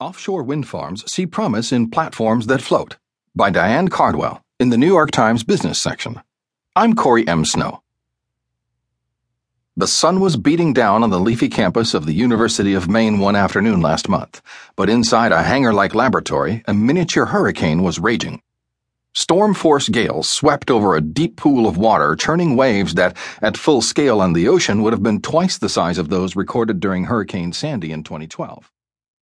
Offshore Wind Farms See Promise in Platforms That Float by Diane Cardwell in the New York Times Business section. I'm Corey M. Snow. The sun was beating down on the leafy campus of the University of Maine one afternoon last month, but inside a hangar like laboratory, a miniature hurricane was raging. Storm force gales swept over a deep pool of water, churning waves that, at full scale on the ocean, would have been twice the size of those recorded during Hurricane Sandy in 2012.